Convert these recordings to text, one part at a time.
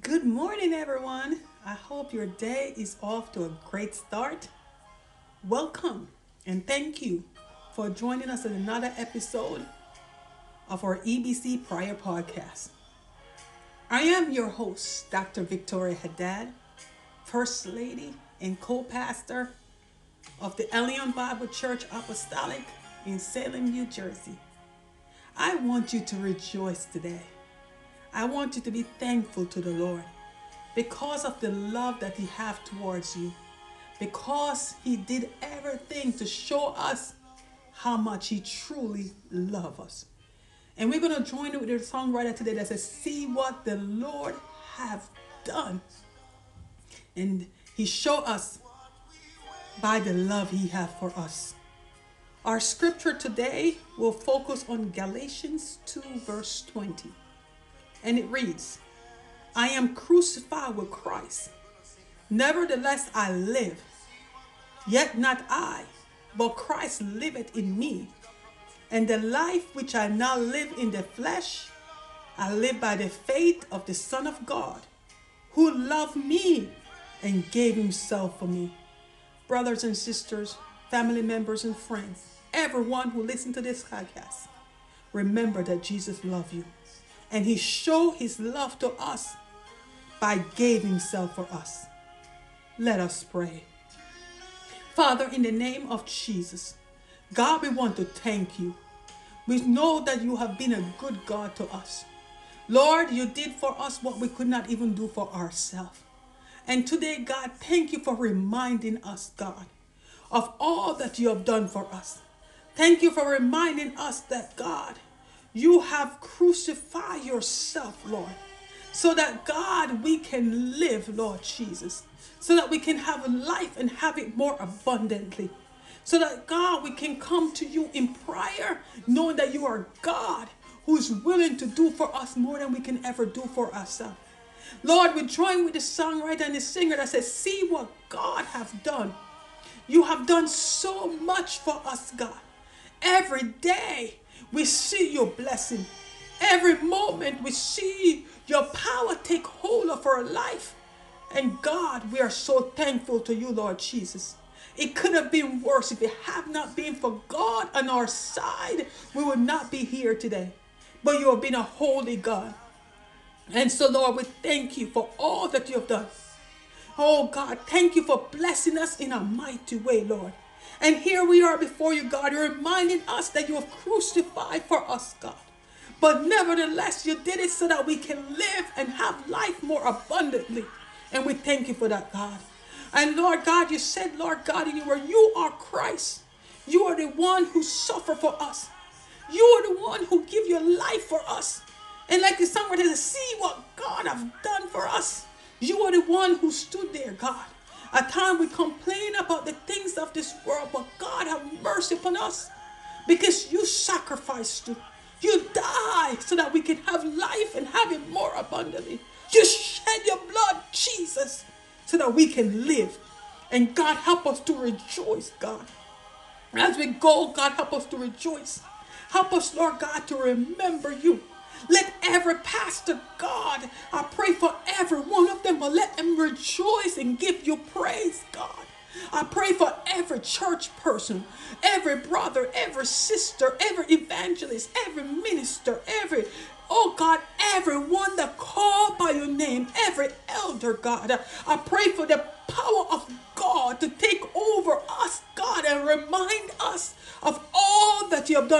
Good morning, everyone. I hope your day is off to a great start. Welcome and thank you for joining us in another episode of our EBC Prayer Podcast. I am your host, Dr. Victoria Haddad, First Lady and co pastor of the Elion Bible Church Apostolic in Salem, New Jersey. I want you to rejoice today. I want you to be thankful to the Lord because of the love that He has towards you, because He did everything to show us how much He truly loves us. And we're going to join with the songwriter today that says, See what the Lord have done. And He showed us by the love He has for us. Our scripture today will focus on Galatians 2, verse 20 and it reads, I am crucified with Christ. Nevertheless, I live. Yet not I, but Christ liveth in me. And the life which I now live in the flesh, I live by the faith of the Son of God, who loved me and gave himself for me. Brothers and sisters, family members and friends, everyone who listens to this podcast, remember that Jesus loves you and he showed his love to us by giving himself for us. Let us pray. Father, in the name of Jesus, God, we want to thank you. We know that you have been a good God to us. Lord, you did for us what we could not even do for ourselves. And today, God, thank you for reminding us, God, of all that you have done for us. Thank you for reminding us that, God, you have crucified yourself, Lord, so that God, we can live, Lord Jesus, so that we can have life and have it more abundantly. So that God, we can come to you in prayer, knowing that you are God who's willing to do for us more than we can ever do for ourselves. Lord, we join with the songwriter and the singer that says, See what God have done. You have done so much for us, God. Every day we see your blessing. Every moment we see your power take hold of our life. And God, we are so thankful to you, Lord Jesus. It could have been worse if it had not been for God on our side. We would not be here today. But you have been a holy God. And so, Lord, we thank you for all that you have done. Oh, God, thank you for blessing us in a mighty way, Lord. And here we are before you, God, You're reminding us that you have crucified for us, God. But nevertheless, you did it so that we can live and have life more abundantly. And we thank you for that, God. And Lord God, you said, Lord God, in your word, you are Christ. You are the one who suffered for us. You are the one who give your life for us. And like the songwriter says, see what God have done for us. You are the one who stood there, God. At times we complain about the things of this world, but God have mercy upon us because you sacrificed. You died so that we can have life and have it more abundantly. You shed your blood, Jesus, so that we can live. And God, help us to rejoice, God. As we go, God, help us to rejoice. Help us, Lord God, to remember you. Let every pastor, God, I pray for every one of them, but let them rejoice and give you praise, God. I pray for every church person, every brother, every sister, every evangelist, every minister, every, oh God, everyone that called by your name, every elder, God. I pray for the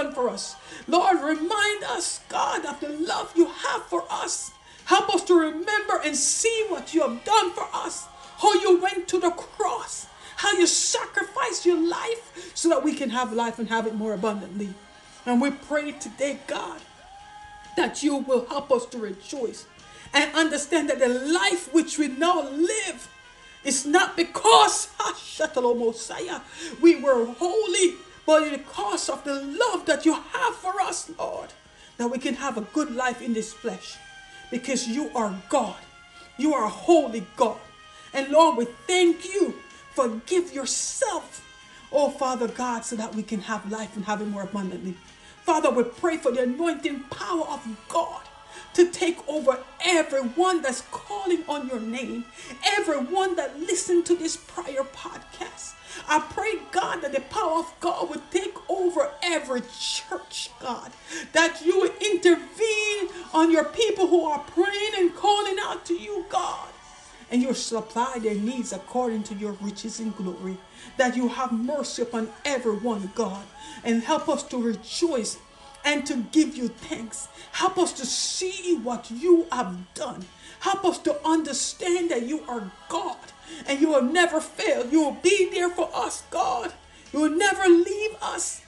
done for us. Lord, remind us, God, of the love you have for us. Help us to remember and see what you have done for us. How you went to the cross, how you sacrificed your life so that we can have life and have it more abundantly. And we pray today, God, that you will help us to rejoice and understand that the life which we now live is not because we were holy, but because of the love that you have for us, Lord, that we can have a good life in this flesh. Because you are God. You are a holy God. And Lord, we thank you for give yourself, oh Father God, so that we can have life and have it more abundantly. Father, we pray for the anointing power of God to take over everyone that's calling on your name, everyone that listened to this prior podcast. I pray, God, that the power of God would take over every church, God, that you would intervene on your people who are praying and calling out to you, God and you supply their needs according to your riches and glory. That you have mercy upon everyone, God, and help us to rejoice and to give you thanks. Help us to see what you have done. Help us to understand that you are God and you will never fail. You will be there for us, God. You will never leave us.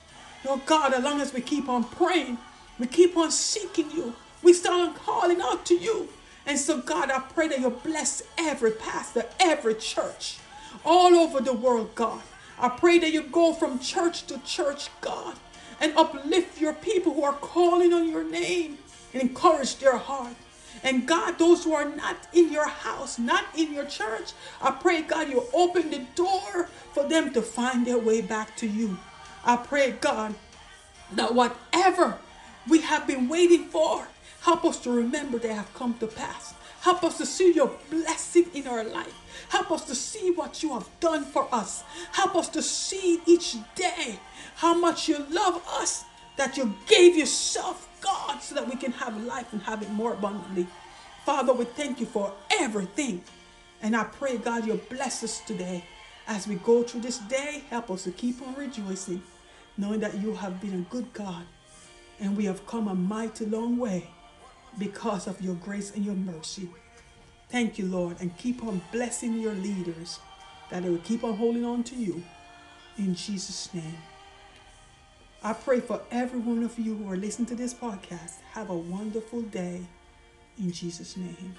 Oh God, as long as we keep on praying, we keep on seeking you, we start on calling out to you. And so, God, I pray that you bless every pastor, every church, all over the world, God. I pray that you go from church to church, God, and uplift your people who are calling on your name and encourage their heart. And God, those who are not in your house, not in your church, I pray, God, you open the door for them to find their way back to you. I pray, God, that whatever we have been waiting for, Help us to remember they have come to pass. Help us to see your blessing in our life. Help us to see what you have done for us. Help us to see each day how much you love us, that you gave yourself, God, so that we can have life and have it more abundantly. Father, we thank you for everything. And I pray, God, you'll bless us today as we go through this day. Help us to keep on rejoicing, knowing that you have been a good God and we have come a mighty long way because of your grace and your mercy. Thank you, Lord, and keep on blessing your leaders that they will keep on holding on to you. In Jesus' name. I pray for every one of you who are listening to this podcast. Have a wonderful day. In Jesus' name.